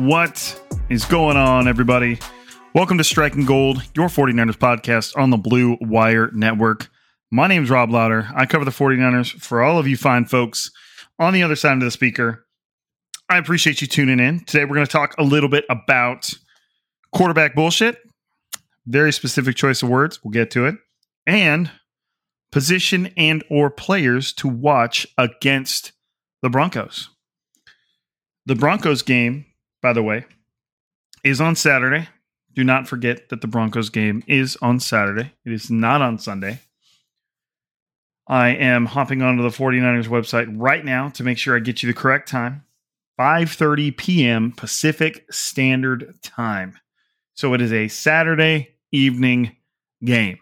What is going on, everybody? Welcome to Striking Gold, your 49ers podcast on the Blue Wire Network. My name is Rob Lauder. I cover the 49ers for all of you fine folks on the other side of the speaker. I appreciate you tuning in. Today, we're going to talk a little bit about quarterback bullshit, very specific choice of words. We'll get to it. And position and or players to watch against the Broncos. The Broncos game, by the way, is on Saturday. Do not forget that the Broncos game is on Saturday. It is not on Sunday. I am hopping onto the 49ers website right now to make sure I get you the correct time. 5:30 p.m. Pacific Standard Time. So it is a Saturday evening game.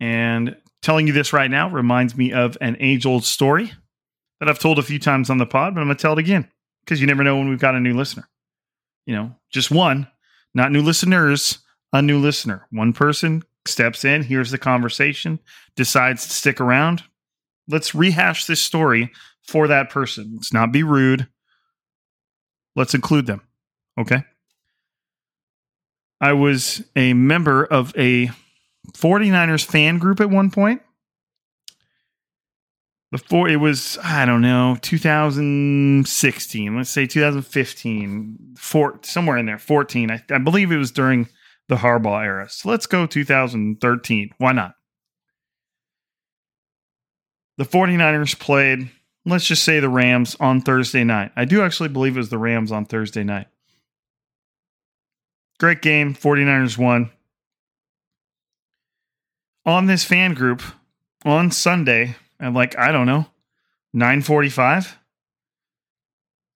And telling you this right now reminds me of an age-old story that I've told a few times on the pod, but I'm going to tell it again because you never know when we've got a new listener. You know, just one, not new listeners, a new listener. One person steps in, hears the conversation, decides to stick around. Let's rehash this story for that person. Let's not be rude. Let's include them. Okay. I was a member of a 49ers fan group at one point. Before it was, I don't know, 2016, let's say 2015, four, somewhere in there, 14. I, I believe it was during the Harbaugh era. So let's go 2013. Why not? The 49ers played, let's just say the Rams on Thursday night. I do actually believe it was the Rams on Thursday night. Great game. 49ers won. On this fan group on Sunday at like, I don't know, 945,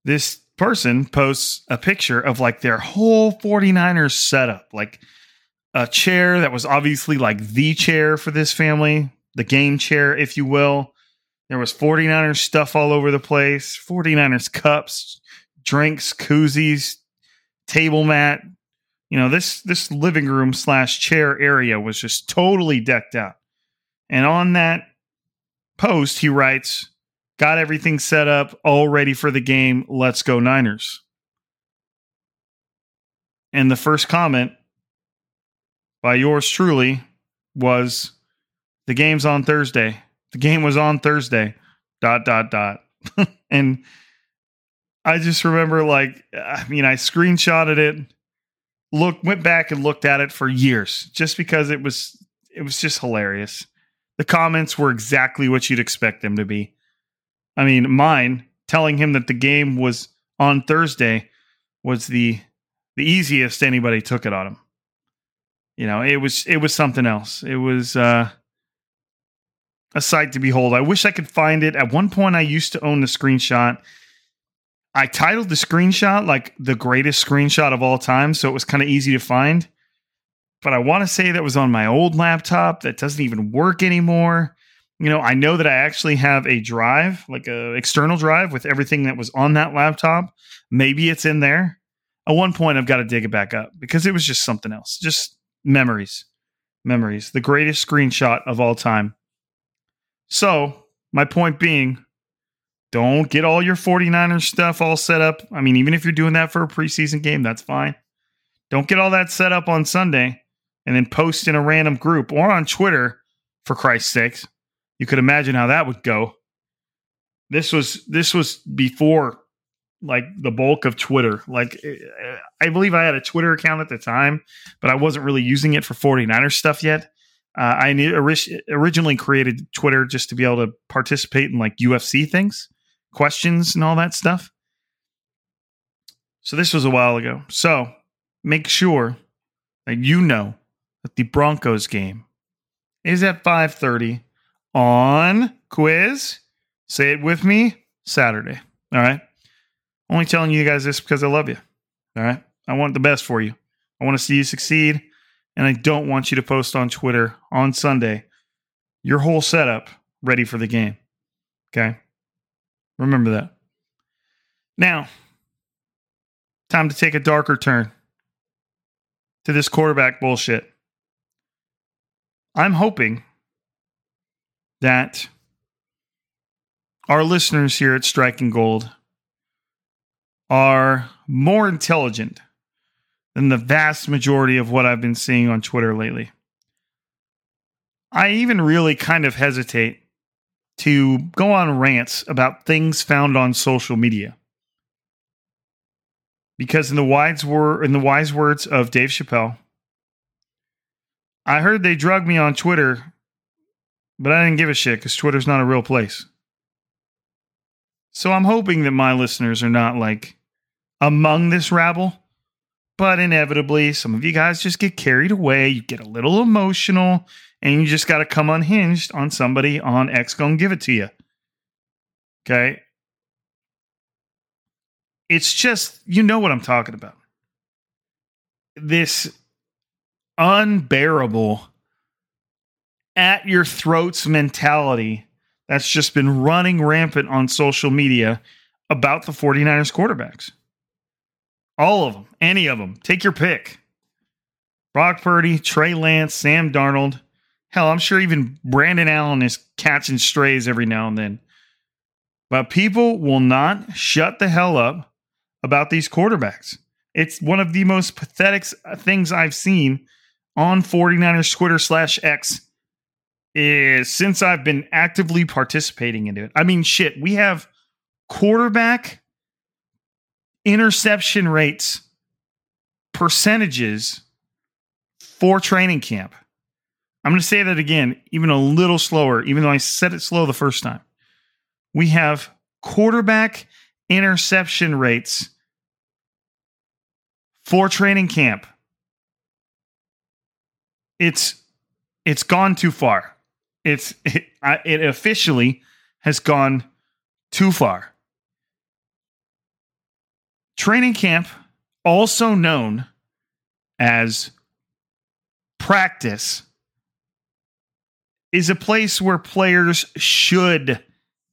this person posts a picture of like their whole 49ers setup, like a chair that was obviously like the chair for this family, the game chair, if you will. There was 49ers stuff all over the place, 49ers cups, drinks, koozies, table mat. You know, this this living room slash chair area was just totally decked out. And on that post, he writes, Got everything set up, all ready for the game. Let's go, Niners. And the first comment by yours truly was the game's on Thursday. The game was on Thursday. Dot, dot, dot. and I just remember, like, I mean, I screenshotted it, look, went back and looked at it for years just because it was, it was just hilarious. The comments were exactly what you'd expect them to be. I mean, mine telling him that the game was on Thursday was the the easiest anybody took it on him. You know, it was it was something else. It was uh a sight to behold. I wish I could find it. At one point I used to own the screenshot. I titled the screenshot like the greatest screenshot of all time, so it was kind of easy to find. But I want to say that was on my old laptop that doesn't even work anymore. You know, I know that I actually have a drive, like a external drive with everything that was on that laptop. Maybe it's in there. At one point I've got to dig it back up because it was just something else. Just memories. Memories. The greatest screenshot of all time. So, my point being, don't get all your 49ers stuff all set up. I mean, even if you're doing that for a preseason game, that's fine. Don't get all that set up on Sunday and then post in a random group or on Twitter, for Christ's sakes. You could imagine how that would go. This was this was before like the bulk of Twitter. Like I believe I had a Twitter account at the time, but I wasn't really using it for 49ers stuff yet. Uh, I originally created Twitter just to be able to participate in like UFC things, questions, and all that stuff. So this was a while ago. So make sure that you know that the Broncos game is at 5:30 on quiz. Say it with me, Saturday. All right. Only telling you guys this because I love you. All right. I want the best for you. I want to see you succeed. And I don't want you to post on Twitter on Sunday your whole setup ready for the game. Okay. Remember that. Now, time to take a darker turn to this quarterback bullshit. I'm hoping that our listeners here at Striking Gold are more intelligent than the vast majority of what I've been seeing on Twitter lately. I even really kind of hesitate to go on rants about things found on social media. Because in the wise word in the wise words of Dave Chappelle, I heard they drug me on Twitter, but I didn't give a shit because Twitter's not a real place. So I'm hoping that my listeners are not like among this rabble. But inevitably, some of you guys just get carried away. You get a little emotional, and you just got to come unhinged on somebody on X to give it to you. Okay. It's just, you know what I'm talking about. This unbearable, at your throats mentality that's just been running rampant on social media about the 49ers quarterbacks. All of them, any of them. Take your pick. Brock Purdy, Trey Lance, Sam Darnold. Hell, I'm sure even Brandon Allen is catching strays every now and then. But people will not shut the hell up about these quarterbacks. It's one of the most pathetic uh, things I've seen on 49ers Twitter slash X is since I've been actively participating into it. I mean, shit, we have quarterback interception rates percentages for training camp. I'm going to say that again, even a little slower, even though I said it slow the first time. We have quarterback interception rates for training camp. It's it's gone too far. It's it, it officially has gone too far. Training camp, also known as practice, is a place where players should,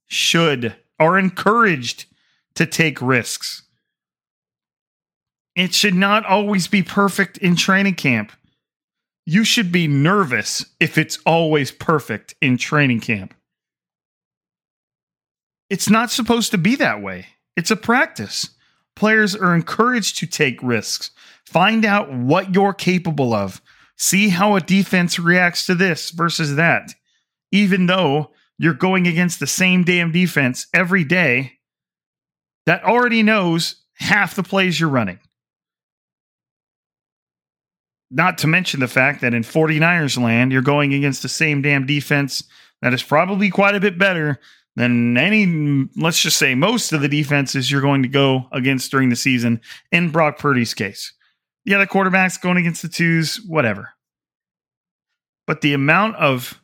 should, are encouraged to take risks. It should not always be perfect in training camp. You should be nervous if it's always perfect in training camp. It's not supposed to be that way. It's a practice. Players are encouraged to take risks, find out what you're capable of, see how a defense reacts to this versus that. Even though you're going against the same damn defense every day that already knows half the plays you're running. Not to mention the fact that in 49ers land, you're going against the same damn defense that is probably quite a bit better than any, let's just say, most of the defenses you're going to go against during the season in Brock Purdy's case. The other quarterbacks going against the twos, whatever. But the amount of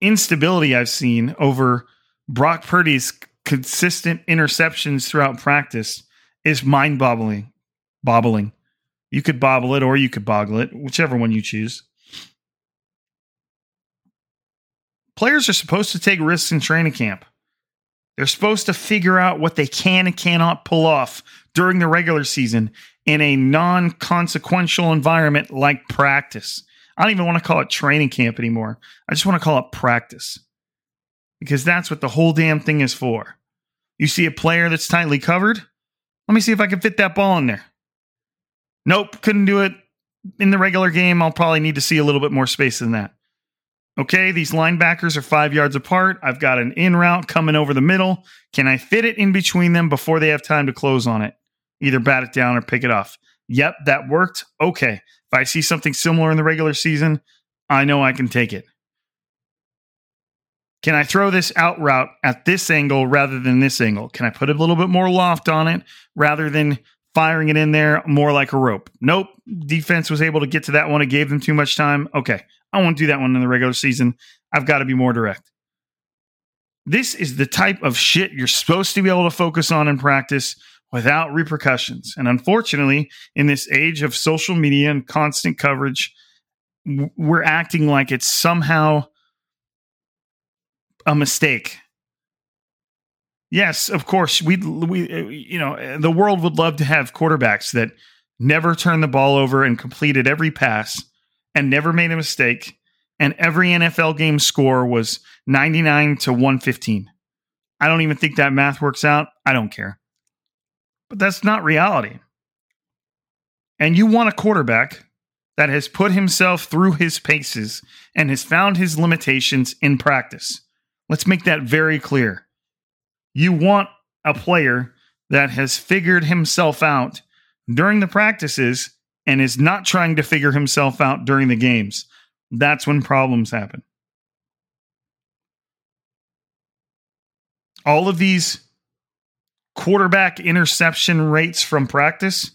instability I've seen over Brock Purdy's consistent interceptions throughout practice is mind boggling. Bobbling. You could bobble it or you could boggle it, whichever one you choose. Players are supposed to take risks in training camp. They're supposed to figure out what they can and cannot pull off during the regular season in a non consequential environment like practice. I don't even want to call it training camp anymore. I just want to call it practice because that's what the whole damn thing is for. You see a player that's tightly covered? Let me see if I can fit that ball in there. Nope, couldn't do it in the regular game. I'll probably need to see a little bit more space than that. Okay, these linebackers are five yards apart. I've got an in route coming over the middle. Can I fit it in between them before they have time to close on it? Either bat it down or pick it off. Yep, that worked. Okay. If I see something similar in the regular season, I know I can take it. Can I throw this out route at this angle rather than this angle? Can I put a little bit more loft on it rather than firing it in there more like a rope? Nope. Defense was able to get to that one. It gave them too much time. Okay. I won't do that one in the regular season. I've got to be more direct. This is the type of shit you're supposed to be able to focus on in practice without repercussions. And unfortunately, in this age of social media and constant coverage, we're acting like it's somehow a mistake. Yes, of course, we we you know, uh, the world would love to have quarterbacks that never turned the ball over and completed every pass and never made a mistake. And every NFL game score was 99 to 115. I don't even think that math works out. I don't care. But that's not reality. And you want a quarterback that has put himself through his paces and has found his limitations in practice. Let's make that very clear. You want a player that has figured himself out during the practices and is not trying to figure himself out during the games, that's when problems happen. All of these quarterback interception rates from practice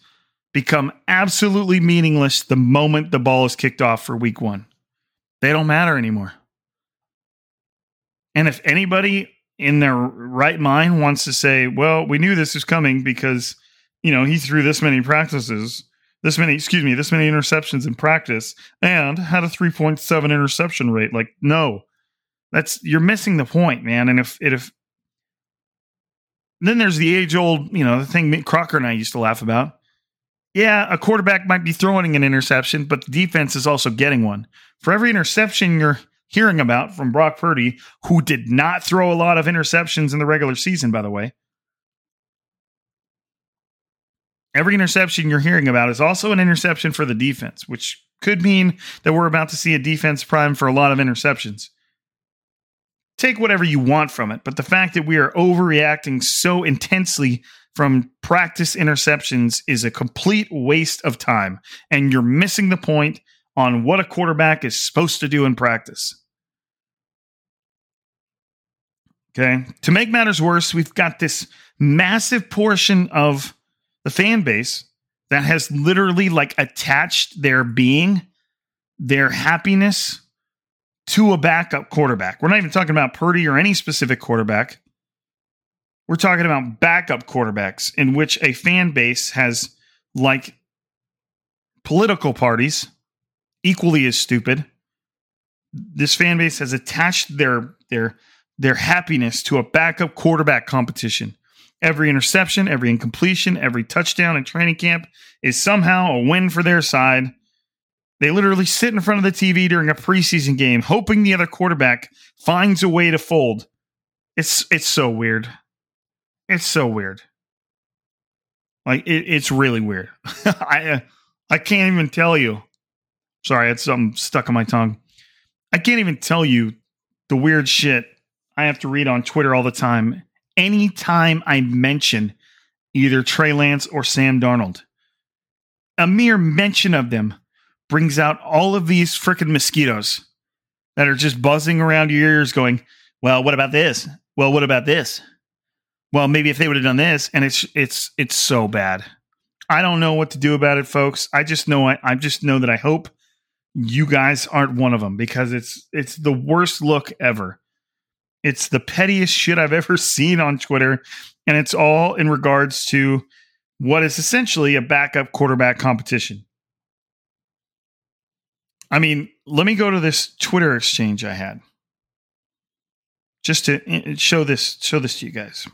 become absolutely meaningless the moment the ball is kicked off for week one. They don't matter anymore. And if anybody in their right mind wants to say, well, we knew this was coming because, you know, he threw this many practices this many, excuse me, this many interceptions in practice and had a 3.7 interception rate. Like, no, that's you're missing the point, man. And if it if then there's the age old, you know, the thing Crocker and I used to laugh about. Yeah, a quarterback might be throwing an interception, but the defense is also getting one. For every interception you're hearing about from Brock Purdy, who did not throw a lot of interceptions in the regular season, by the way, Every interception you're hearing about is also an interception for the defense, which could mean that we're about to see a defense prime for a lot of interceptions. Take whatever you want from it, but the fact that we are overreacting so intensely from practice interceptions is a complete waste of time, and you're missing the point on what a quarterback is supposed to do in practice. Okay. To make matters worse, we've got this massive portion of the fan base that has literally like attached their being, their happiness to a backup quarterback. We're not even talking about Purdy or any specific quarterback. We're talking about backup quarterbacks in which a fan base has like political parties equally as stupid. This fan base has attached their their their happiness to a backup quarterback competition. Every interception, every incompletion, every touchdown in training camp is somehow a win for their side. They literally sit in front of the TV during a preseason game, hoping the other quarterback finds a way to fold. It's it's so weird. It's so weird. Like it, it's really weird. I uh, I can't even tell you. Sorry, I had something stuck on my tongue. I can't even tell you the weird shit I have to read on Twitter all the time anytime I mention either Trey Lance or Sam Darnold. A mere mention of them brings out all of these freaking mosquitoes that are just buzzing around your ears going, well, what about this? Well, what about this? Well, maybe if they would have done this, and it's it's it's so bad. I don't know what to do about it, folks. I just know I, I just know that I hope you guys aren't one of them because it's it's the worst look ever. It's the pettiest shit I've ever seen on Twitter. And it's all in regards to what is essentially a backup quarterback competition. I mean, let me go to this Twitter exchange I had just to uh, show this show this to you guys.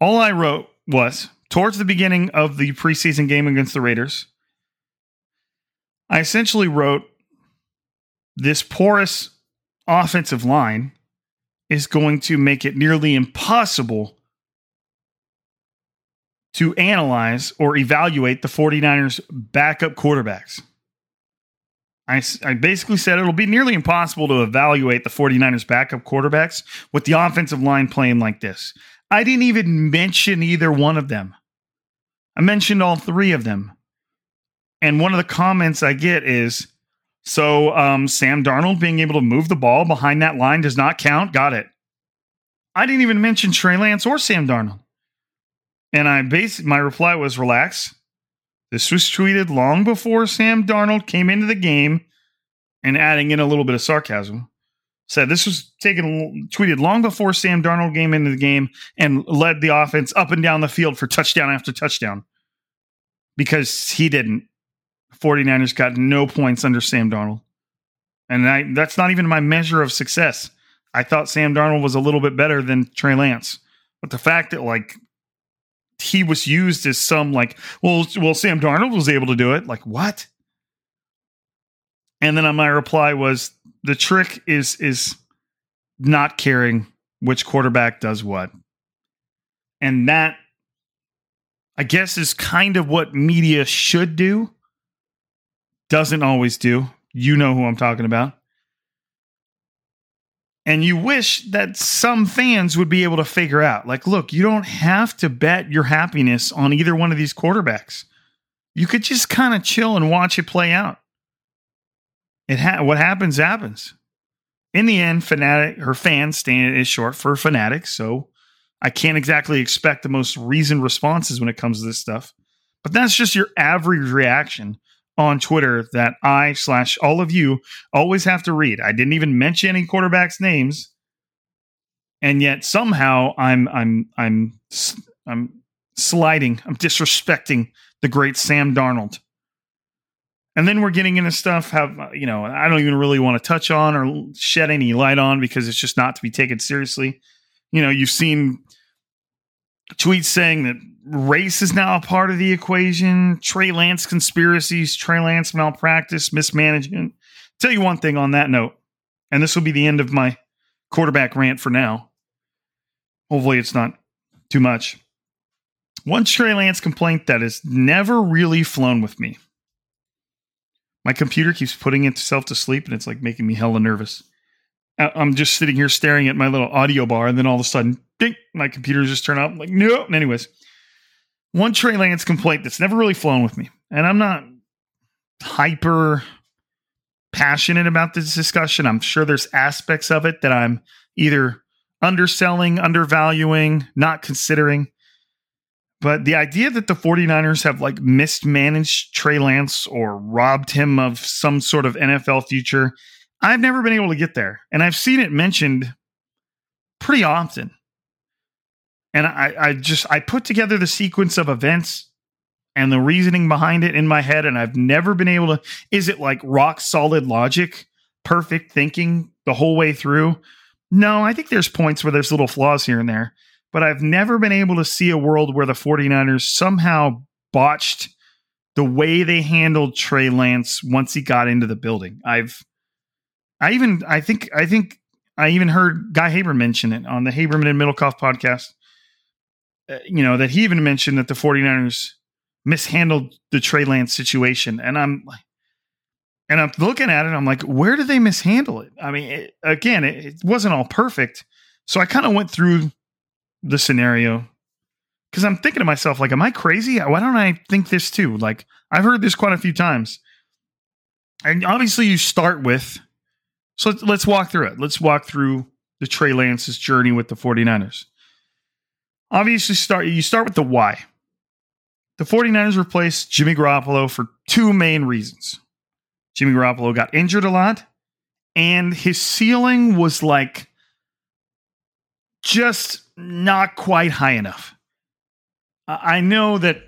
All I wrote was towards the beginning of the preseason game against the Raiders. I essentially wrote this porous offensive line is going to make it nearly impossible to analyze or evaluate the 49ers backup quarterbacks. I, I basically said it'll be nearly impossible to evaluate the 49ers backup quarterbacks with the offensive line playing like this. I didn't even mention either one of them. I mentioned all three of them. And one of the comments I get is so um, Sam Darnold being able to move the ball behind that line does not count. Got it. I didn't even mention Trey Lance or Sam Darnold. And I basically my reply was relax. This was tweeted long before Sam Darnold came into the game and adding in a little bit of sarcasm. Said this was taken tweeted long before Sam Darnold came into the game and led the offense up and down the field for touchdown after touchdown. Because he didn't. 49ers got no points under Sam Darnold. And I, that's not even my measure of success. I thought Sam Darnold was a little bit better than Trey Lance. But the fact that like he was used as some like, well, well, Sam Darnold was able to do it. Like what? And then my reply was the trick is is not caring which quarterback does what. And that I guess is kind of what media should do. Doesn't always do. You know who I'm talking about. And you wish that some fans would be able to figure out like, look, you don't have to bet your happiness on either one of these quarterbacks. You could just kind of chill and watch it play out. It ha- what happens happens. In the end, fanatic her fans stand is short for fanatics, so I can't exactly expect the most reasoned responses when it comes to this stuff. But that's just your average reaction on Twitter that I slash all of you always have to read. I didn't even mention any quarterbacks' names, and yet somehow I'm I'm I'm I'm sliding. I'm disrespecting the great Sam Darnold. And then we're getting into stuff have you know I don't even really want to touch on or shed any light on because it's just not to be taken seriously. You know, you've seen tweets saying that race is now a part of the equation. Trey Lance conspiracies, Trey Lance malpractice, mismanagement. Tell you one thing on that note, and this will be the end of my quarterback rant for now. Hopefully, it's not too much. One Trey Lance complaint that has never really flown with me my computer keeps putting itself to sleep and it's like making me hella nervous. I'm just sitting here staring at my little audio bar, and then all of a sudden, ding, my computer just turned off. I'm like, no. And anyways, one Trey Lance complaint that's never really flown with me, and I'm not hyper passionate about this discussion. I'm sure there's aspects of it that I'm either underselling, undervaluing, not considering. But the idea that the 49ers have like mismanaged Trey Lance or robbed him of some sort of NFL future, I've never been able to get there. And I've seen it mentioned pretty often. And I, I just I put together the sequence of events and the reasoning behind it in my head, and I've never been able to. Is it like rock solid logic, perfect thinking the whole way through? No, I think there's points where there's little flaws here and there but I've never been able to see a world where the 49ers somehow botched the way they handled Trey Lance once he got into the building. I've I even I think I think I even heard Guy Haber mention it on the Haberman and Middlekauff podcast. Uh, you know, that he even mentioned that the 49ers mishandled the Trey Lance situation. And I'm and I'm looking at it, I'm like, where did they mishandle it? I mean, it, again, it, it wasn't all perfect. So I kind of went through the scenario because I'm thinking to myself, like, am I crazy? Why don't I think this too? Like, I've heard this quite a few times. And obviously, you start with, so let's, walk through it. Let's walk through the Trey Lance's journey with the 49ers. Obviously, start you start with the why. The 49ers replaced Jimmy Garoppolo for two main reasons. Jimmy Garoppolo got injured a lot, and his ceiling was like just not quite high enough. I know that,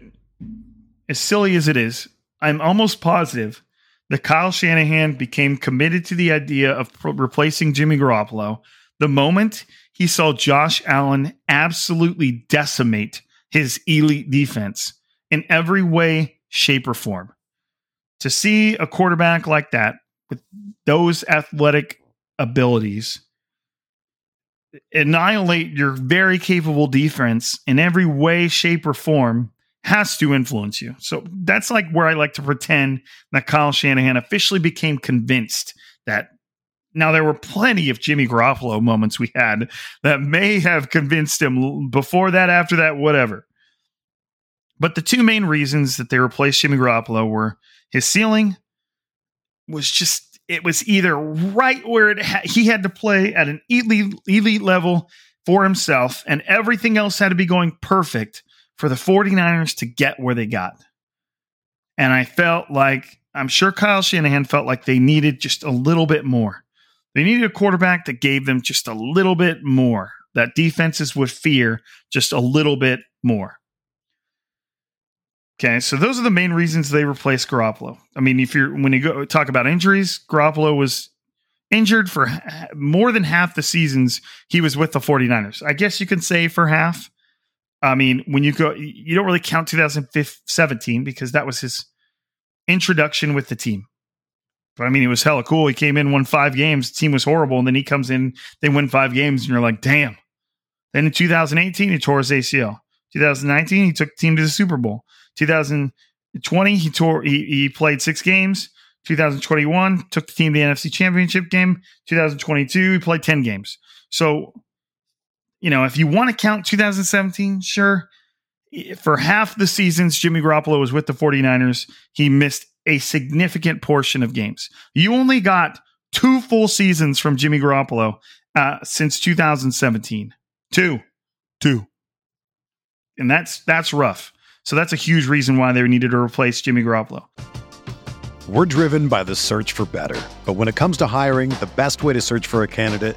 as silly as it is, I'm almost positive that Kyle Shanahan became committed to the idea of replacing Jimmy Garoppolo the moment he saw Josh Allen absolutely decimate his elite defense in every way, shape, or form. To see a quarterback like that with those athletic abilities annihilate your very capable defense in every way, shape, or form has to influence you. So that's like where I like to pretend that Kyle Shanahan officially became convinced that now there were plenty of Jimmy Garoppolo moments we had that may have convinced him before that, after that, whatever. But the two main reasons that they replaced Jimmy Garoppolo were his ceiling was just it was either right where it ha- he had to play at an elite elite level for himself and everything else had to be going perfect for the 49ers to get where they got. And I felt like I'm sure Kyle Shanahan felt like they needed just a little bit more. They needed a quarterback that gave them just a little bit more, that defenses would fear just a little bit more. Okay, so those are the main reasons they replaced Garoppolo. I mean, if you're when you go talk about injuries, Garoppolo was injured for more than half the seasons he was with the 49ers. I guess you can say for half. I mean, when you go, you don't really count 2017 because that was his introduction with the team. But I mean, it was hella cool. He came in, won five games. The team was horrible, and then he comes in, they win five games, and you're like, damn. Then in 2018, he tore his ACL. 2019, he took the team to the Super Bowl. 2020, he tore he, he played six games. 2021 took the team to the NFC Championship game. 2022, he played 10 games. So, you know, if you want to count 2017, sure. For half the seasons Jimmy Garoppolo was with the 49ers, he missed a significant portion of games. You only got two full seasons from Jimmy Garoppolo uh, since 2017. Two. Two. And that's that's rough. So that's a huge reason why they needed to replace Jimmy Garoppolo. We're driven by the search for better. But when it comes to hiring, the best way to search for a candidate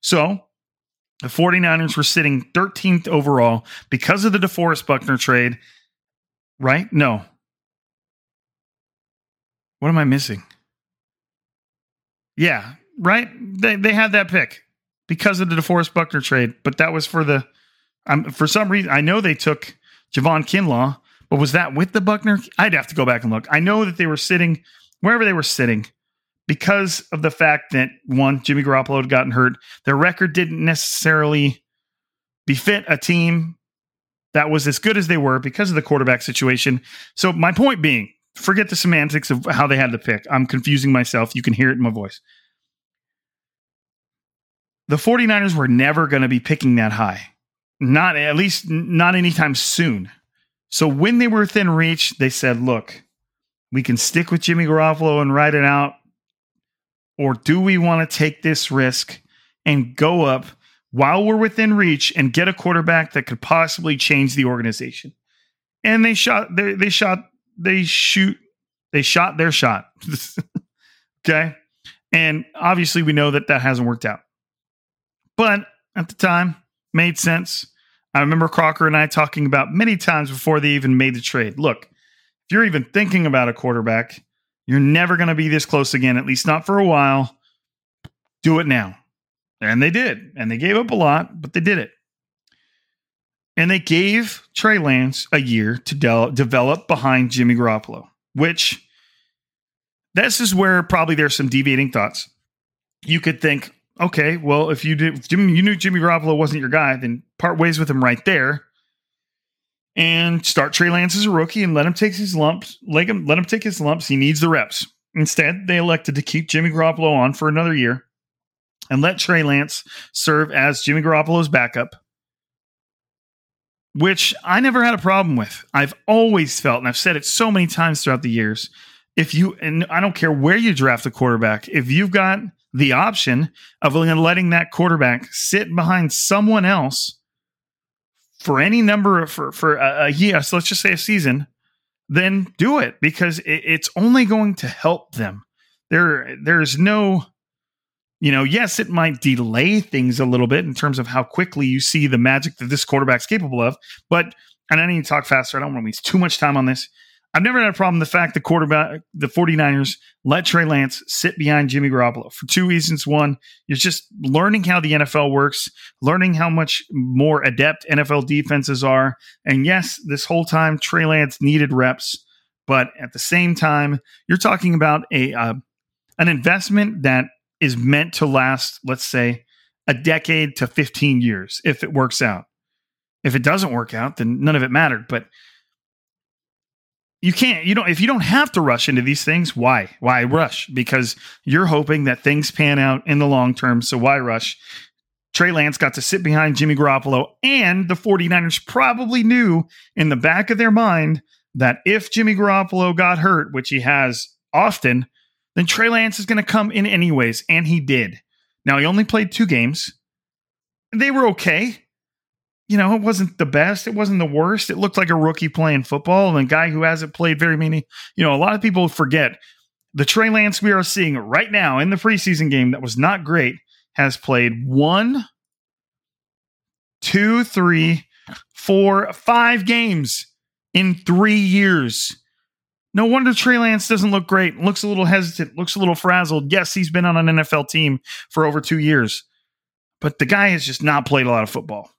So the 49ers were sitting 13th overall because of the DeForest Buckner trade. Right? No. What am I missing? Yeah, right? They they had that pick because of the DeForest Buckner trade, but that was for the um, for some reason I know they took Javon Kinlaw, but was that with the Buckner? I'd have to go back and look. I know that they were sitting wherever they were sitting because of the fact that one, Jimmy Garoppolo had gotten hurt, their record didn't necessarily befit a team that was as good as they were because of the quarterback situation. So my point being, forget the semantics of how they had the pick. I'm confusing myself. You can hear it in my voice. The 49ers were never going to be picking that high. Not at least not anytime soon. So when they were within reach, they said, look, we can stick with Jimmy Garoppolo and ride it out or do we want to take this risk and go up while we're within reach and get a quarterback that could possibly change the organization? and they shot they, they shot they shoot they shot their shot. okay? And obviously we know that that hasn't worked out. But at the time made sense. I remember Crocker and I talking about many times before they even made the trade. Look, if you're even thinking about a quarterback, you're never going to be this close again, at least not for a while. Do it now. And they did. And they gave up a lot, but they did it. And they gave Trey Lance a year to de- develop behind Jimmy Garoppolo, which this is where probably there's some deviating thoughts. You could think, okay, well, if you did, Jimmy, you knew Jimmy Garoppolo wasn't your guy, then part ways with him right there, and start Trey Lance as a rookie and let him take his lumps. Let him let him take his lumps. He needs the reps. Instead, they elected to keep Jimmy Garoppolo on for another year and let Trey Lance serve as Jimmy Garoppolo's backup. Which I never had a problem with. I've always felt, and I've said it so many times throughout the years, if you and I don't care where you draft a quarterback, if you've got the option of letting that quarterback sit behind someone else for any number of for for a, a year, so let's just say a season, then do it because it, it's only going to help them. There, there's no, you know, yes, it might delay things a little bit in terms of how quickly you see the magic that this quarterback's capable of. But and I need to talk faster. I don't want to waste too much time on this. I've never had a problem the fact the quarterback, the 49ers let Trey Lance sit behind Jimmy Garoppolo for two reasons. One, you're just learning how the NFL works, learning how much more adept NFL defenses are. And yes, this whole time Trey Lance needed reps, but at the same time, you're talking about a uh, an investment that is meant to last, let's say, a decade to 15 years if it works out. If it doesn't work out, then none of it mattered. But you can't you don't if you don't have to rush into these things why? Why rush? Because you're hoping that things pan out in the long term so why rush? Trey Lance got to sit behind Jimmy Garoppolo and the 49ers probably knew in the back of their mind that if Jimmy Garoppolo got hurt which he has often then Trey Lance is going to come in anyways and he did. Now he only played two games. They were okay you know, it wasn't the best. It wasn't the worst. It looked like a rookie playing football and a guy who hasn't played very many. You know, a lot of people forget the Trey Lance we are seeing right now in the preseason game that was not great has played one, two, three, four, five games in three years. No wonder Trey Lance doesn't look great. Looks a little hesitant, looks a little frazzled. Yes, he's been on an NFL team for over two years, but the guy has just not played a lot of football.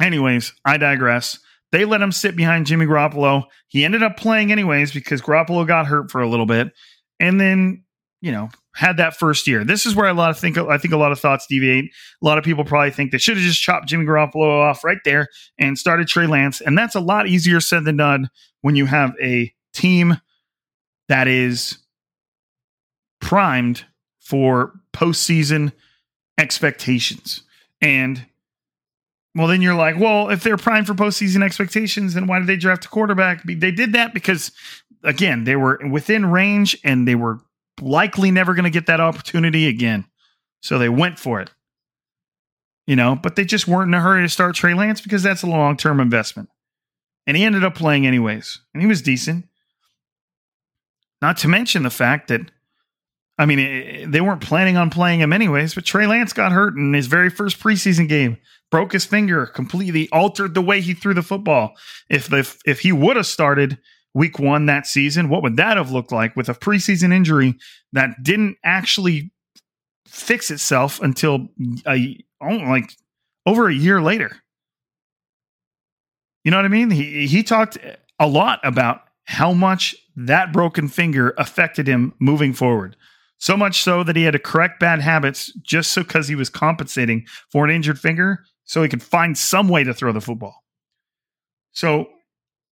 Anyways, I digress. They let him sit behind Jimmy Garoppolo. He ended up playing anyways because Garoppolo got hurt for a little bit, and then you know had that first year. This is where a lot of think I think a lot of thoughts deviate. A lot of people probably think they should have just chopped Jimmy Garoppolo off right there and started Trey Lance, and that's a lot easier said than done when you have a team that is primed for postseason expectations. And well, then you're like, well, if they're primed for postseason expectations, then why did they draft a quarterback? They did that because, again, they were within range and they were likely never going to get that opportunity again. So they went for it. You know, but they just weren't in a hurry to start Trey Lance because that's a long term investment. And he ended up playing anyways, and he was decent. Not to mention the fact that, I mean, it, they weren't planning on playing him anyways, but Trey Lance got hurt in his very first preseason game broke his finger, completely altered the way he threw the football. If the, if he would have started week one that season, what would that have looked like with a preseason injury that didn't actually fix itself until a oh, like over a year later? You know what I mean? He he talked a lot about how much that broken finger affected him moving forward. So much so that he had to correct bad habits just so because he was compensating for an injured finger so he could find some way to throw the football. So,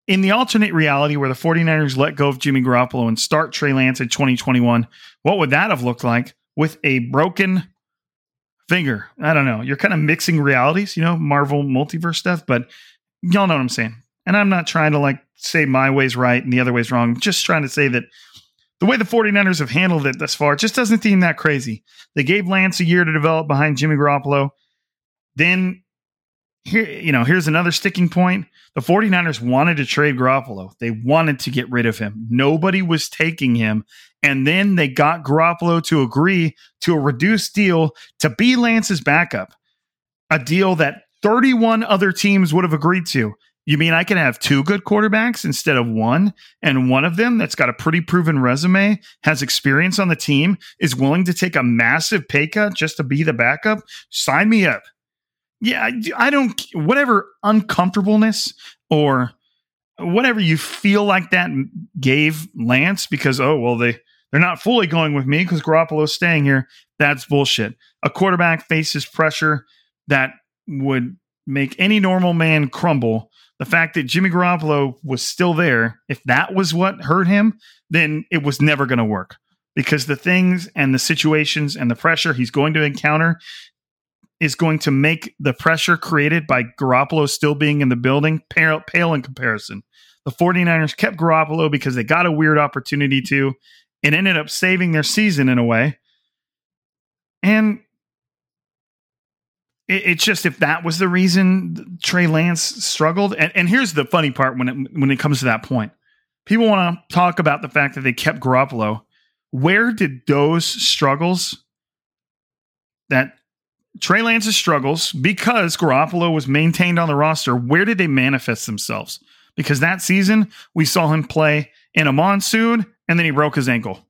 in the alternate reality where the 49ers let go of Jimmy Garoppolo and start Trey Lance in 2021, what would that have looked like with a broken finger? I don't know. You're kind of mixing realities, you know, Marvel multiverse stuff, but y'all know what I'm saying. And I'm not trying to like say my way's right and the other way's wrong. I'm just trying to say that the way the 49ers have handled it thus far just doesn't seem that crazy. They gave Lance a year to develop behind Jimmy Garoppolo. Then here, you know, here's another sticking point. The 49ers wanted to trade Garoppolo. They wanted to get rid of him. Nobody was taking him. And then they got Garoppolo to agree to a reduced deal to be Lance's backup, a deal that 31 other teams would have agreed to. You mean I can have two good quarterbacks instead of one? And one of them that's got a pretty proven resume, has experience on the team, is willing to take a massive pay cut just to be the backup? Sign me up. Yeah, I, I don't, whatever uncomfortableness or whatever you feel like that gave Lance because, oh, well, they, they're not fully going with me because Garoppolo's staying here. That's bullshit. A quarterback faces pressure that would make any normal man crumble the fact that Jimmy Garoppolo was still there, if that was what hurt him, then it was never going to work because the things and the situations and the pressure he's going to encounter is going to make the pressure created by Garoppolo still being in the building pale, pale in comparison. The 49ers kept Garoppolo because they got a weird opportunity to and ended up saving their season in a way. And it, it's just if that was the reason Trey Lance struggled, and, and here's the funny part when it when it comes to that point, people want to talk about the fact that they kept Garoppolo. Where did those struggles that Trey Lance's struggles because Garoppolo was maintained on the roster, where did they manifest themselves? Because that season we saw him play in a monsoon and then he broke his ankle.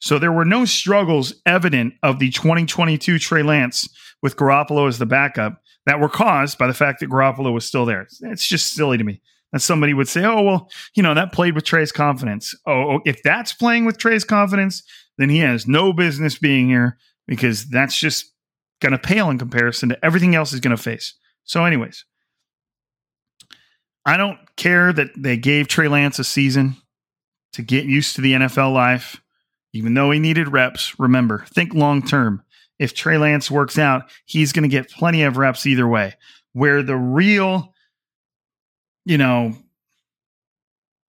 So there were no struggles evident of the 2022 Trey Lance with Garoppolo as the backup that were caused by the fact that Garoppolo was still there. It's just silly to me that somebody would say, oh, well, you know, that played with Trey's confidence. Oh, oh if that's playing with Trey's confidence, then he has no business being here because that's just going to pale in comparison to everything else he's going to face. So, anyways, I don't care that they gave Trey Lance a season to get used to the NFL life. Even though he needed reps, remember, think long term. If Trey Lance works out, he's going to get plenty of reps either way. Where the real, you know,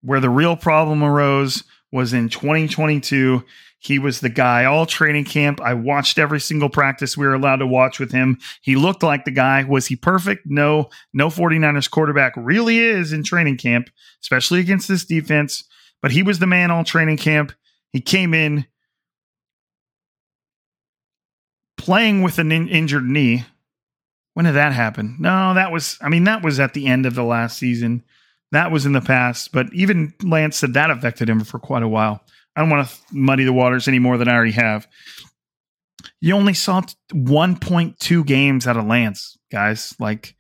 where the real problem arose was in 2022. He was the guy all training camp. I watched every single practice we were allowed to watch with him. He looked like the guy. Was he perfect? No. No 49ers quarterback really is in training camp, especially against this defense. But he was the man all training camp. He came in playing with an in- injured knee. When did that happen? No, that was, I mean, that was at the end of the last season. That was in the past, but even Lance said that affected him for quite a while. I don't want to muddy the waters any more than I already have. You only saw 1.2 games out of Lance, guys. Like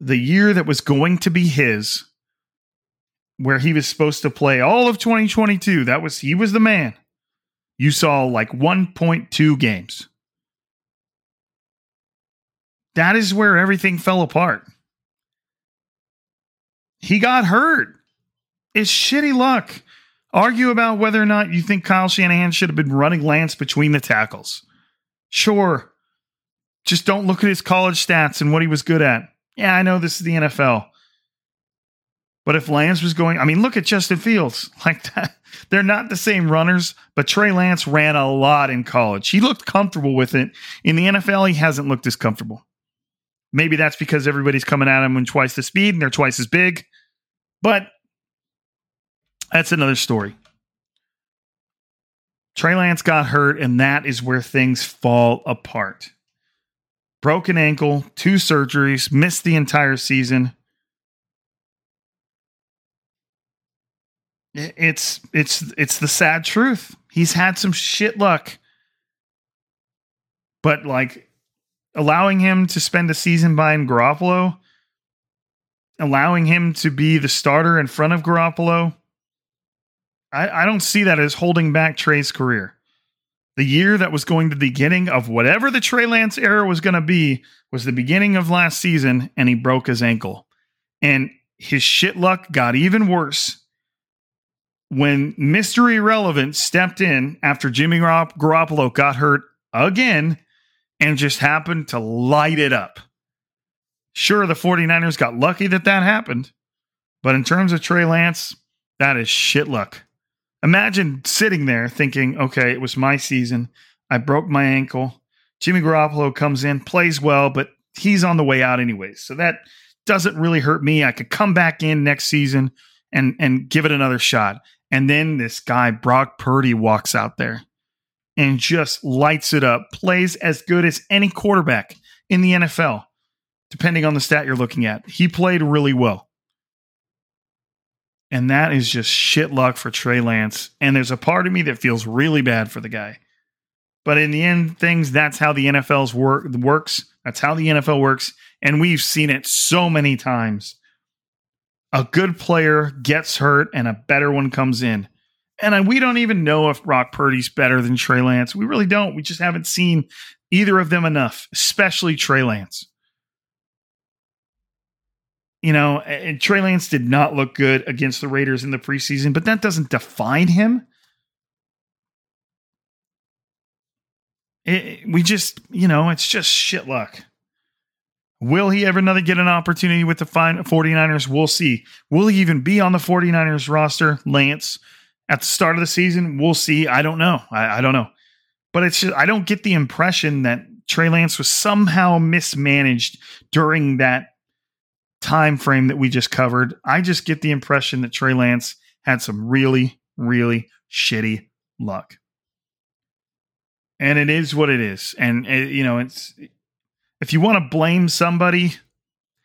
the year that was going to be his where he was supposed to play all of 2022. That was he was the man. You saw like 1.2 games. That is where everything fell apart. He got hurt. It's shitty luck. Argue about whether or not you think Kyle Shanahan should have been running Lance between the tackles. Sure. Just don't look at his college stats and what he was good at. Yeah, I know this is the NFL. But if Lance was going, I mean, look at Justin Fields. Like that, they're not the same runners, but Trey Lance ran a lot in college. He looked comfortable with it. In the NFL, he hasn't looked as comfortable. Maybe that's because everybody's coming at him in twice the speed and they're twice as big. But that's another story. Trey Lance got hurt, and that is where things fall apart. Broken ankle, two surgeries, missed the entire season. it's it's it's the sad truth. He's had some shit luck. But like allowing him to spend a season behind Garoppolo, allowing him to be the starter in front of Garoppolo, I, I don't see that as holding back Trey's career. The year that was going to the beginning of whatever the Trey Lance era was going to be was the beginning of last season, and he broke his ankle. And his shit luck got even worse when Mr. Irrelevant stepped in after Jimmy Garoppolo got hurt again and just happened to light it up. Sure, the 49ers got lucky that that happened, but in terms of Trey Lance, that is shit luck. Imagine sitting there thinking, okay, it was my season. I broke my ankle. Jimmy Garoppolo comes in, plays well, but he's on the way out anyways. So that doesn't really hurt me. I could come back in next season and and give it another shot. And then this guy Brock Purdy walks out there and just lights it up. Plays as good as any quarterback in the NFL, depending on the stat you're looking at. He played really well. And that is just shit luck for Trey Lance. And there's a part of me that feels really bad for the guy. But in the end, things that's how the NFL's work works. That's how the NFL works. And we've seen it so many times. A good player gets hurt and a better one comes in. And we don't even know if Brock Purdy's better than Trey Lance. We really don't. We just haven't seen either of them enough, especially Trey Lance you know, and Trey Lance did not look good against the Raiders in the preseason, but that doesn't define him. It, we just, you know, it's just shit luck. Will he ever another get an opportunity with the fine 49ers? We'll see. Will he even be on the 49ers roster, Lance, at the start of the season? We'll see. I don't know. I, I don't know. But it's just, I don't get the impression that Trey Lance was somehow mismanaged during that time frame that we just covered, I just get the impression that Trey Lance had some really, really shitty luck. And it is what it is. And, it, you know, it's if you want to blame somebody,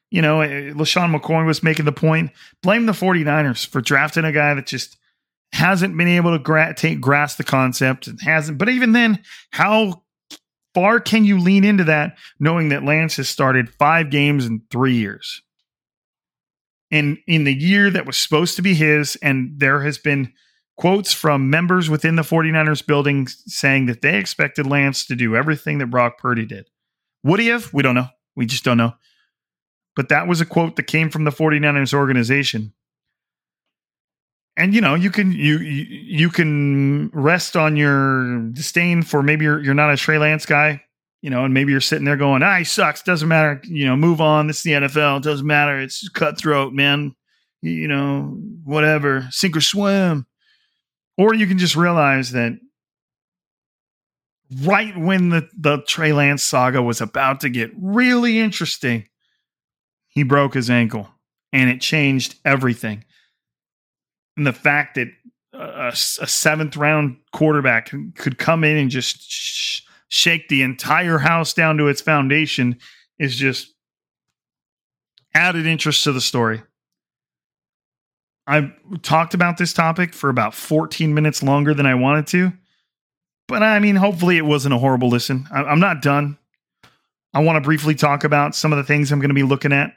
you know, eh, eh, LeSean McCoy was making the point blame the 49ers for drafting a guy that just hasn't been able to gra- take, grasp the concept and hasn't. But even then, how far can you lean into that knowing that Lance has started five games in three years? In in the year that was supposed to be his and there has been quotes from members within the 49ers building saying that they expected Lance to do everything that Brock Purdy did. Would he have? We don't know. We just don't know. But that was a quote that came from the 49ers organization. And you know, you can you you can rest on your disdain for maybe you're you're not a Trey Lance guy you know, and maybe you're sitting there going, ah, he sucks. Doesn't matter. You know, move on. This is the NFL. It doesn't matter. It's cutthroat, man. You know, whatever. Sink or swim. Or you can just realize that right when the, the Trey Lance saga was about to get really interesting, he broke his ankle and it changed everything. And the fact that a, a seventh round quarterback could come in and just sh- shake the entire house down to its foundation is just added interest to the story. I've talked about this topic for about 14 minutes longer than I wanted to. But I mean, hopefully it wasn't a horrible listen. I, am not done. I want to briefly talk about some of the things I'm going to be looking at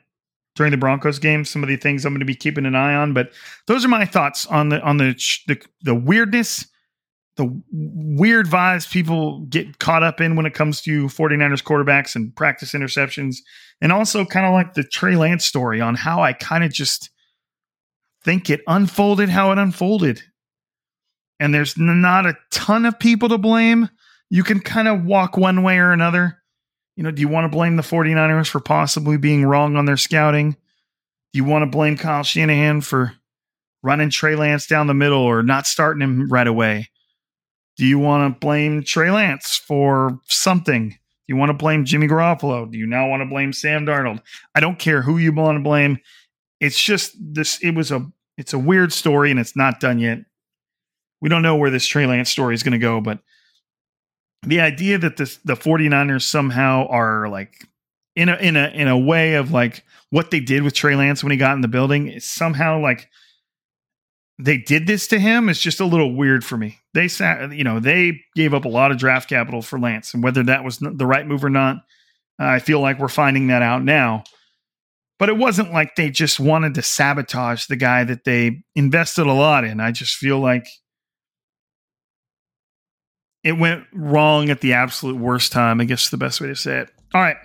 during the Broncos game, some of the things I'm going to be keeping an eye on. But those are my thoughts on the on the the, the weirdness the weird vibes people get caught up in when it comes to 49ers quarterbacks and practice interceptions. And also kind of like the Trey Lance story on how I kind of just think it unfolded how it unfolded. And there's not a ton of people to blame. You can kind of walk one way or another. You know, do you want to blame the 49ers for possibly being wrong on their scouting? Do you want to blame Kyle Shanahan for running Trey Lance down the middle or not starting him right away? Do you want to blame Trey Lance for something? Do you want to blame Jimmy Garoppolo? Do you now want to blame Sam Darnold? I don't care who you want to blame. It's just this. It was a. It's a weird story, and it's not done yet. We don't know where this Trey Lance story is going to go, but the idea that this, the 49ers somehow are like in a in a in a way of like what they did with Trey Lance when he got in the building is somehow like they did this to him is just a little weird for me. They sat, you know, they gave up a lot of draft capital for Lance, and whether that was the right move or not, I feel like we're finding that out now. But it wasn't like they just wanted to sabotage the guy that they invested a lot in. I just feel like it went wrong at the absolute worst time. I guess the best way to say it. All right,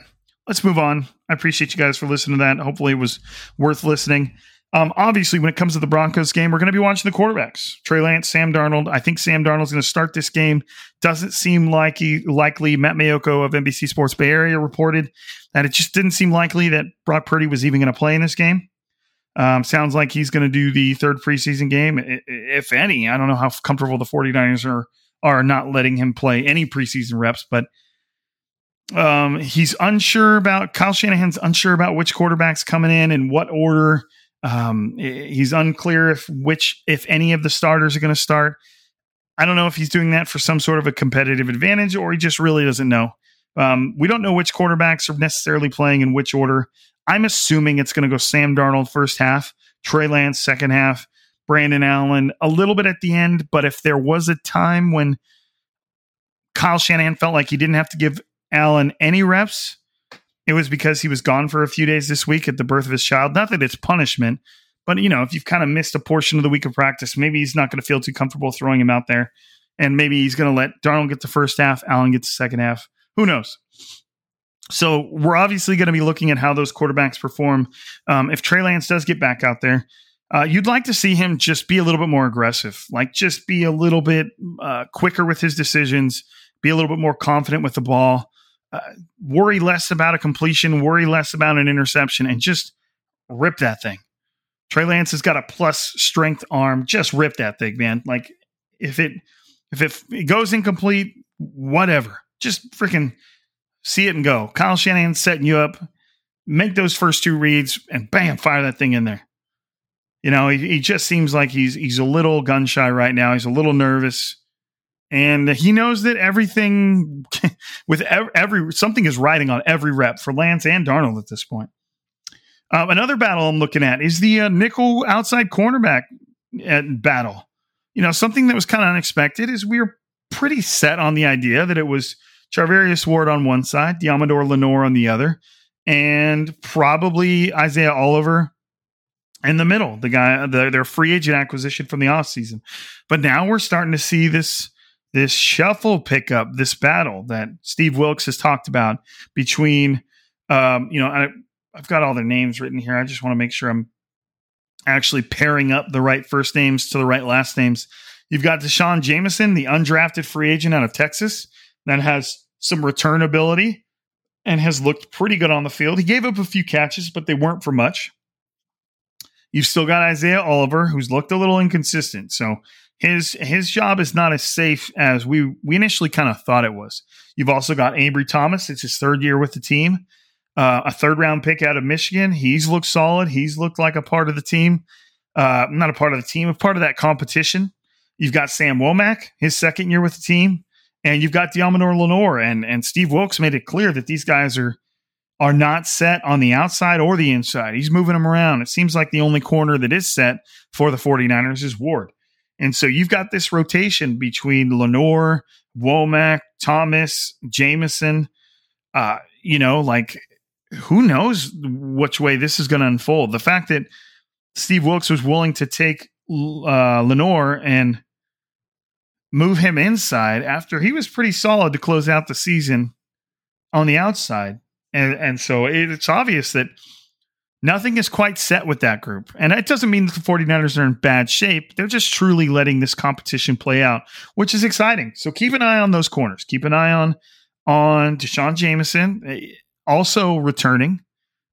let's move on. I appreciate you guys for listening to that. Hopefully, it was worth listening. Um, obviously, when it comes to the Broncos game, we're going to be watching the quarterbacks: Trey Lance, Sam Darnold. I think Sam Darnold's going to start this game. Doesn't seem like he, likely. Matt Maiocco of NBC Sports Bay Area reported that it just didn't seem likely that Brock Purdy was even going to play in this game. Um, sounds like he's going to do the third preseason game, if any. I don't know how comfortable the 49ers are are not letting him play any preseason reps, but Um, he's unsure about Kyle Shanahan's unsure about which quarterbacks coming in and what order. Um, he's unclear if which, if any of the starters are going to start. I don't know if he's doing that for some sort of a competitive advantage or he just really doesn't know. Um, we don't know which quarterbacks are necessarily playing in which order. I'm assuming it's going to go Sam Darnold first half, Trey Lance second half, Brandon Allen a little bit at the end. But if there was a time when Kyle Shanahan felt like he didn't have to give Allen any reps, it was because he was gone for a few days this week at the birth of his child. Not that it's punishment, but you know, if you've kind of missed a portion of the week of practice, maybe he's not going to feel too comfortable throwing him out there. And maybe he's going to let Darnold get the first half, Allen gets the second half. Who knows? So we're obviously going to be looking at how those quarterbacks perform. Um, if Trey Lance does get back out there, uh, you'd like to see him just be a little bit more aggressive, like just be a little bit uh, quicker with his decisions, be a little bit more confident with the ball, uh, worry less about a completion, worry less about an interception, and just rip that thing. Trey Lance has got a plus strength arm. Just rip that thing, man. Like if it if it, it goes incomplete, whatever. Just freaking see it and go. Kyle Shanahan setting you up. Make those first two reads and bam, fire that thing in there. You know, he, he just seems like he's he's a little gun shy right now. He's a little nervous, and he knows that everything with every, something is riding on every rep for Lance and Darnold at this point. Uh, another battle I'm looking at is the uh, nickel outside cornerback uh, battle. You know, something that was kind of unexpected is we were pretty set on the idea that it was Charvarius Ward on one side, Deommodore Lenoir on the other, and probably Isaiah Oliver in the middle, the guy, the, their free agent acquisition from the offseason. But now we're starting to see this this shuffle pickup, this battle that Steve Wilks has talked about between, um, you know, I, I've got all their names written here. I just want to make sure I'm actually pairing up the right first names to the right last names. You've got D'Shawn Jamison, the undrafted free agent out of Texas that has some return ability and has looked pretty good on the field. He gave up a few catches, but they weren't for much. You've still got Isaiah Oliver, who's looked a little inconsistent. So his his job is not as safe as we we initially kind of thought it was. You've also got Ambry Thomas. It's his third year with the team. Uh, a third round pick out of Michigan. He's looked solid. He's looked like a part of the team. Uh, not a part of the team, a part of that competition. You've got Sam Womack, his second year with the team, and you've got Deommodore Lenoir, and and Steve Wilks made it clear that these guys are are not set on the outside or the inside. He's moving them around. It seems like the only corner that is set for the 49ers is Ward. And so you've got this rotation between Lenoir, Womack, Thomas, Jamison. Uh, you know, like who knows which way this is going to unfold. The fact that Steve Wilks was willing to take uh, Lenoir and move him inside after he was pretty solid to close out the season on the outside. And, and so it's obvious that nothing is quite set with that group. And that doesn't mean that the 49ers are in bad shape. They're just truly letting this competition play out, which is exciting. So keep an eye on those corners. Keep an eye on on D'Shawn Jamison, eh, also returning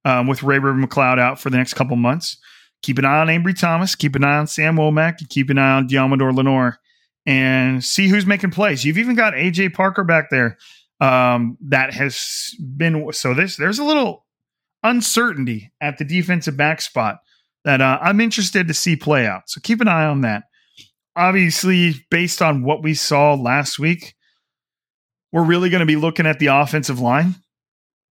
um, with Ray-Ray McCloud out for the next couple months. Keep an eye on Ambry Thomas. Keep an eye on Sam Womack. Keep an eye on Deommodore Lenoir and see who's making plays. You've even got AJ Parker back there um, that has been so this there's a little uncertainty at the defensive back spot that uh, I'm interested to see play out. So keep an eye on that. Obviously, based on what we saw last week, we're really going to be looking at the offensive line,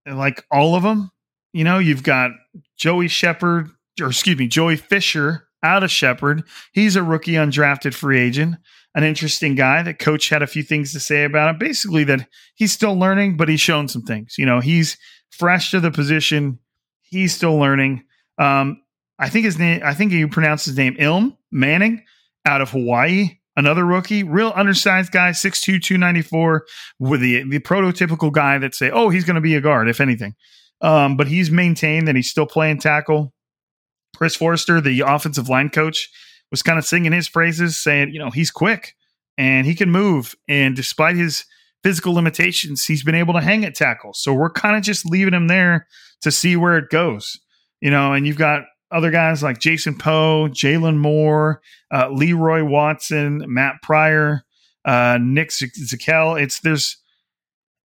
like all of them. You know, you've got Joey Shepard, or excuse me, Joey Fisher out of Shepherd. He's a rookie undrafted free agent an interesting guy that coach had a few things to say about him. Basically, that he's still learning, but he's shown some things. You know, he's fresh to the position. He's still learning. Um, I think his name, I think you pronounce his name Ilm Manning out of Hawaii, another rookie, real undersized guy, 6'2, 294, with the, the prototypical guy that say, oh, he's going to be a guard, if anything. Um, but he's maintained that he's still playing tackle. Chris Foerster, the offensive line coach, was kind of singing his praises, saying, you know, he's quick and he can move. And despite his physical limitations, he's been able to hang at tackle. So we're kind of just leaving him there to see where it goes. You know, and you've got other guys like Jason Poe, Jaylon Moore, uh, Leroy Watson, Matt Pryor, uh, Nick Zakelj. It's there's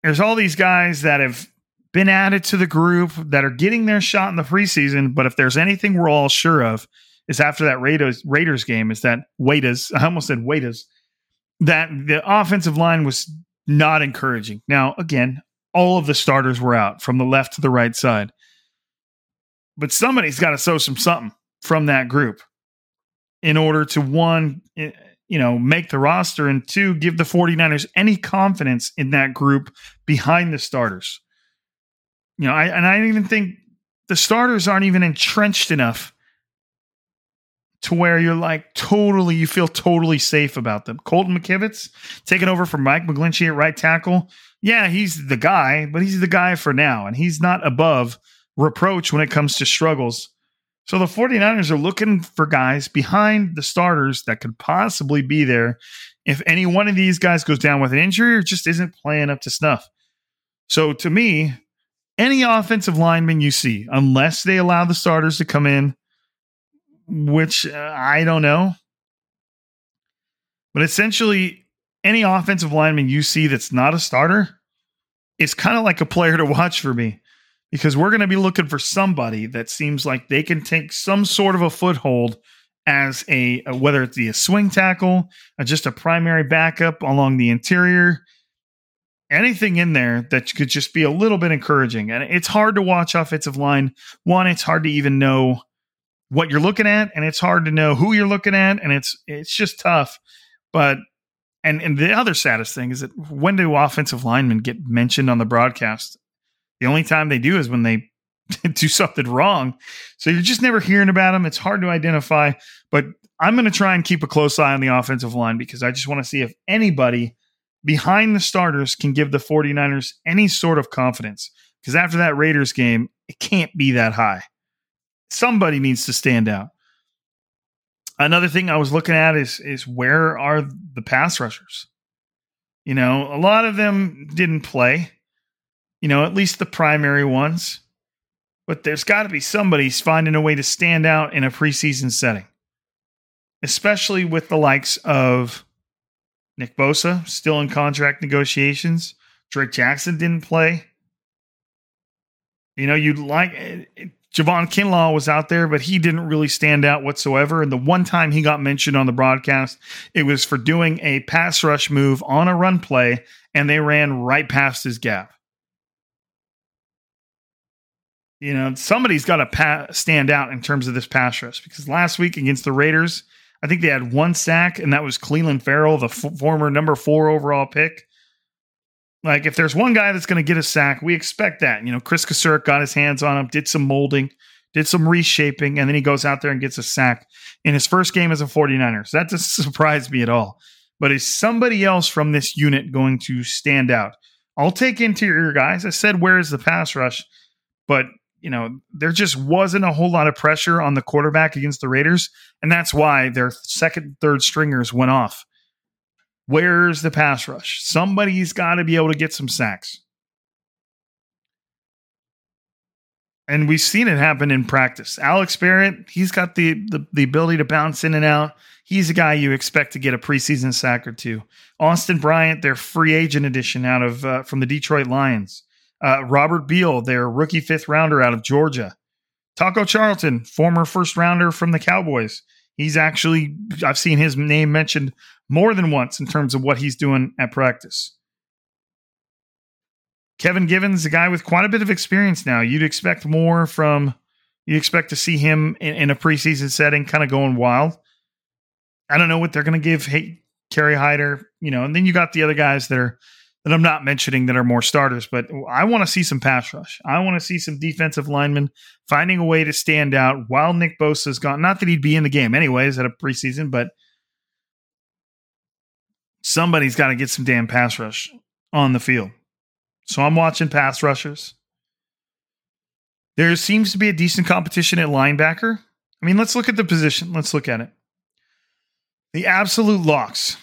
there's all these guys that have been added to the group that are getting their shot in the preseason. But if there's anything we're all sure of, is after that Raiders Raiders game is that Waiters. I almost said Waiters. That the offensive line was not encouraging. Now, again, all of the starters were out from the left to the right side. But somebody's got to show some something from that group in order to one, eh, you know, make the roster and two, give the 49ers any confidence in that group behind the starters. You know, I and I even think the starters aren't even entrenched enough to where you're like totally, you feel totally safe about them. Colton McKivitz taking over for Mike McGlinchey at right tackle. Yeah, he's the guy, but he's the guy for now, and he's not above reproach when it comes to struggles. So the 49ers are looking for guys behind the starters that could possibly be there if any one of these guys goes down with an injury or just isn't playing up to snuff. So to me, any offensive lineman you see, unless they allow the starters to come in, which uh, I don't know. But essentially, any offensive lineman you see that's not a starter is kind of like a player to watch for me because we're going to be looking for somebody that seems like they can take some sort of a foothold as a, whether it's a swing tackle, or just a primary backup along the interior, anything in there that could just be a little bit encouraging. And it's hard to watch offensive line. One, it's hard to even know what you're looking at, and it's hard to know who you're looking at, and it's it's just tough. But and and the other saddest thing is that when do offensive linemen get mentioned on the broadcast? The only time they do is when they do something wrong. So you're just never hearing about them. It's hard to identify, but I'm going to try and keep a close eye on the offensive line because I just want to see if anybody behind the starters can give the 49ers any sort of confidence. Because after that Raiders game, it can't be that high somebody needs to stand out. Another thing I was looking at is is where are the pass rushers? You know, a lot of them didn't play. You know, at least the primary ones. But there's got to be somebody finding a way to stand out in a preseason setting. Especially with the likes of Nick Bosa still in contract negotiations. Drake Jackson didn't play. You know, you'd like eh, Javon Kinlaw was out there, but he didn't really stand out whatsoever. And the one time he got mentioned on the broadcast, it was for doing a pass rush move on a run play, and they ran right past his gap. You know, somebody's got to pa- stand out in terms of this pass rush because last week against the Raiders, I think they had one sack, and that was Clelin Ferrell, the f- former number four overall pick. Like if there's one guy that's going to get a sack, we expect that. You know, Kris Kocurek got his hands on him, did some molding, did some reshaping, and then he goes out there and gets a sack in his first game as a 49er. So that doesn't surprise me at all. But is somebody else from this unit going to stand out? I'll take interior guys. I said, where is the pass rush? But, you know, there just wasn't a whole lot of pressure on the quarterback against the Raiders. And that's why their second, third stringers went off. Where's the pass rush? Somebody's got to be able to get some sacks. And we've seen it happen in practice. Alex Barrett, he's got the, the, the ability to bounce in and out. He's a guy you expect to get a preseason sack or two. Austin Bryant, their free agent addition out of uh, from the Detroit Lions. Uh, Robert Beal, their rookie fifth rounder out of Georgia. Taco Charlton, former first rounder from the Cowboys. He's actually I've seen his name mentioned more than once in terms of what he's doing at practice. Kevin Givens, a guy with quite a bit of experience now. You'd expect more from, you expect to see him in, in a preseason setting, kind of going wild. I don't know what they're going to give hey, Kerry Hyder, you know, and then you got the other guys that are, that I'm not mentioning that are more starters, but I want to see some pass rush. I want to see some defensive linemen finding a way to stand out while Nick Bosa's gone. Not that he'd be in the game anyways at a preseason, but somebody's got to get some damn pass rush on the field. So I'm watching pass rushers. There seems to be a decent competition at linebacker. I mean, let's look at the position. Let's look at it. The absolute locks.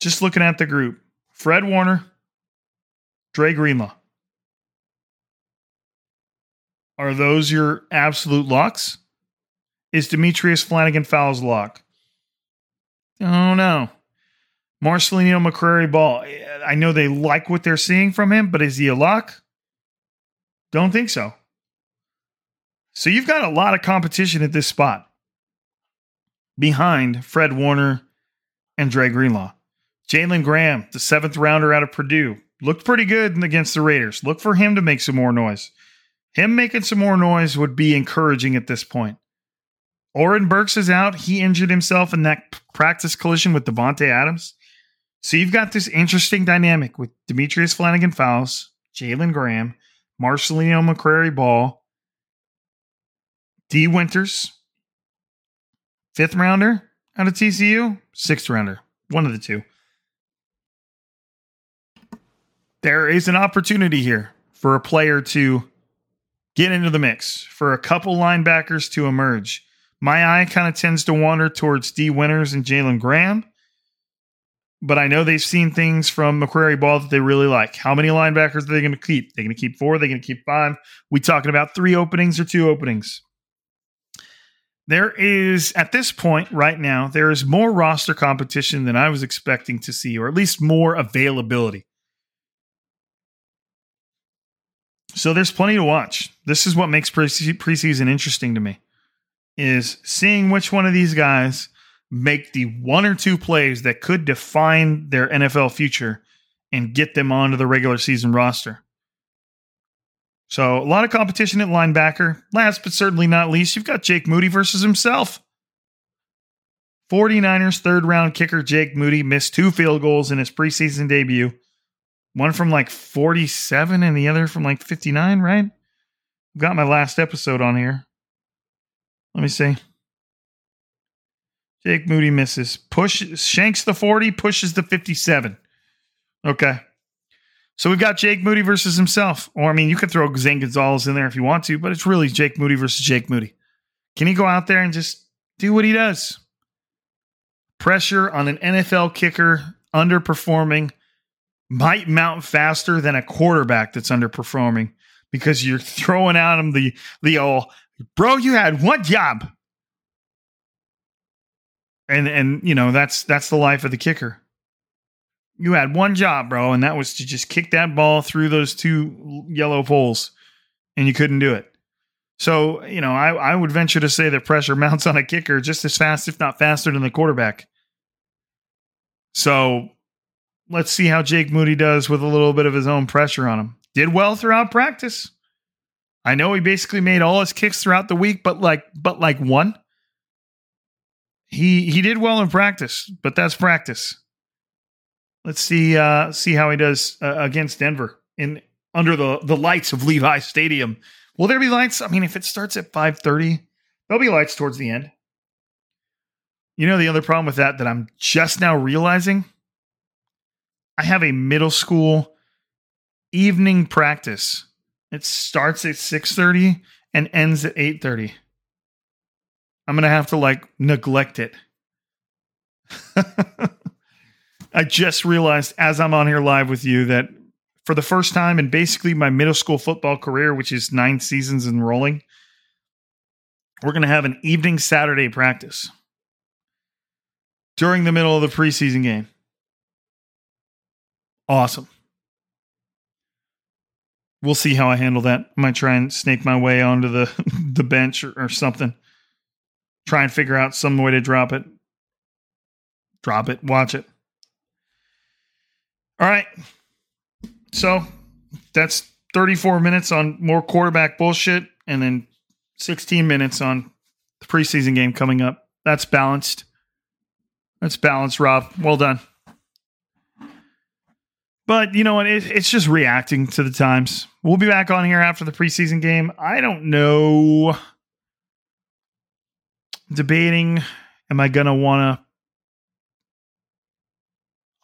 Just looking at the group Fred Warner, Dre Greenlaw. Are those your absolute locks? Is Demetrius Flannigan Fowles lock? Oh no. Marcelino McCrary Ball. I know they like what they're seeing from him, but is he a lock? Don't think so. So you've got a lot of competition at this spot behind Fred Warner and Dre Greenlaw. Jalen Graham, the seventh rounder out of Purdue, looked pretty good against the Raiders. Look for him to make some more noise. Him making some more noise would be encouraging at this point. Oren Burks is out. He injured himself in that practice collision with Davante Adams. So you've got this interesting dynamic with Demetrius Flannigan Fowles, Jalen Graham, Marcelino McCrary Ball, Dee Winters, fifth rounder out of TCU, sixth rounder, one of the two. There is an opportunity here for a player to get into the mix, for a couple linebackers to emerge. My eye kind of tends to wander towards Dee Winters and Jalen Graham but I know they've seen things from McCrary Ball that they really like. How many linebackers are they going to keep? They're going to keep four. They're going to keep five. We talking about three openings or two openings? There is at this point right now there is more roster competition than I was expecting to see, or at least more availability. So there's plenty to watch. This is what makes preseason interesting to me, is seeing which one of these guys make the one or two plays that could define their NFL future and get them onto the regular season roster. So, a lot of competition at linebacker. Last but certainly not least, you've got Jake Moody versus himself. 49ers third round kicker Jake Moody missed two field goals in his preseason debut. One from like 47 and the other from like 59, right? I've got my last episode on here. Let me see. Jake Moody misses. Push shanks the 40, pushes the 57. Okay. So we've got Jake Moody versus himself. Or I mean, you could throw Zane Gonzalez in there if you want to, but it's really Jake Moody versus Jake Moody. Can he go out there and just do what he does? Pressure on an NFL kicker underperforming might mount faster than a quarterback that's underperforming because you're throwing at him the the old bro, you had one job and and you know that's that's the life of the kicker. You had one job, bro, and that was to just kick that ball through those two yellow poles, and you couldn't do it. So you know, I, I would venture to say that pressure mounts on a kicker just as fast, if not faster, than the quarterback. So let's see how Jake Moody does with a little bit of his own pressure on him. Did well throughout practice. I know he basically made all his kicks throughout the week, but like but like one he he did well in practice, but that's practice. Let's see uh, see how he does uh, against Denver in under the the lights of Levi Stadium. Will there be lights? I mean, if it starts at five thirty, there'll be lights towards the end. You know the other problem with that that I'm just now realizing. I have a middle school evening practice. It starts at six thirty and ends at eight thirty. I'm gonna have to like neglect it. I just realized as I'm on here live with you that for the first time in basically my middle school football career, which is nine seasons and rolling, we're going to have an evening Saturday practice during the middle of the preseason game. Awesome. We'll see how I handle that. I might try and snake my way onto the the bench or, or something try and figure out some way to drop it. Drop it, watch it. All right. So that's 34 minutes on more quarterback bullshit and then 16 minutes on the preseason game coming up. That's balanced. That's balanced, Rob. Well done. But you know what? It, it's just reacting to the times. We'll be back on here after the preseason game. I don't know debating am I to want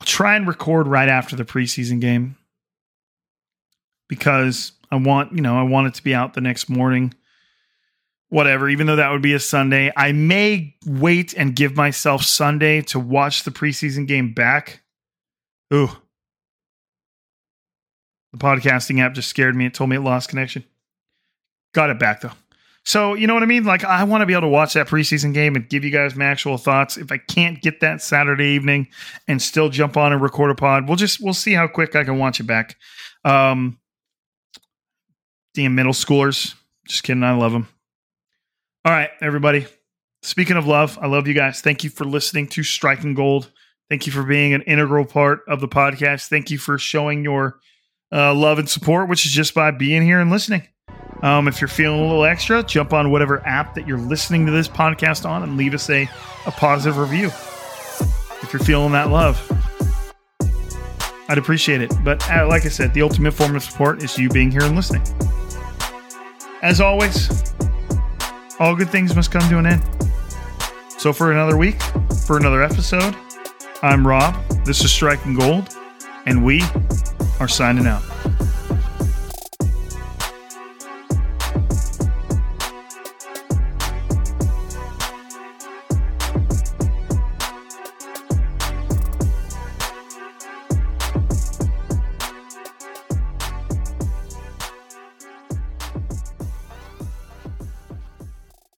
to try and record right after the preseason game because I want, you know, I want it to be out the next morning. Whatever, even though that would be a Sunday. I may wait and give myself Sunday to watch the preseason game back. Ooh. The podcasting app just scared me. It told me it lost connection. Got it back though. So, you know what I mean? Like, I want to be able to watch that preseason game and give you guys my actual thoughts. If I can't get that Saturday evening and still jump on and record a pod, we'll just, we'll see how quick I can watch it back. Um, damn middle schoolers. Just kidding. I love them. All right, everybody. Speaking of love, I love you guys. Thank you for listening to Striking Gold. Thank you for being an integral part of the podcast. Thank you for showing your uh, love and support, which is just by being here and listening. Um, if you're feeling a little extra, jump on whatever app that you're listening to this podcast on and leave us a, a positive review. If you're feeling that love, I'd appreciate it. But uh, like I said, the ultimate form of support is you being here and listening. As always, all good things must come to an end. So, for another week, for another episode, I'm Rob. This is Striking Gold, and we are signing out.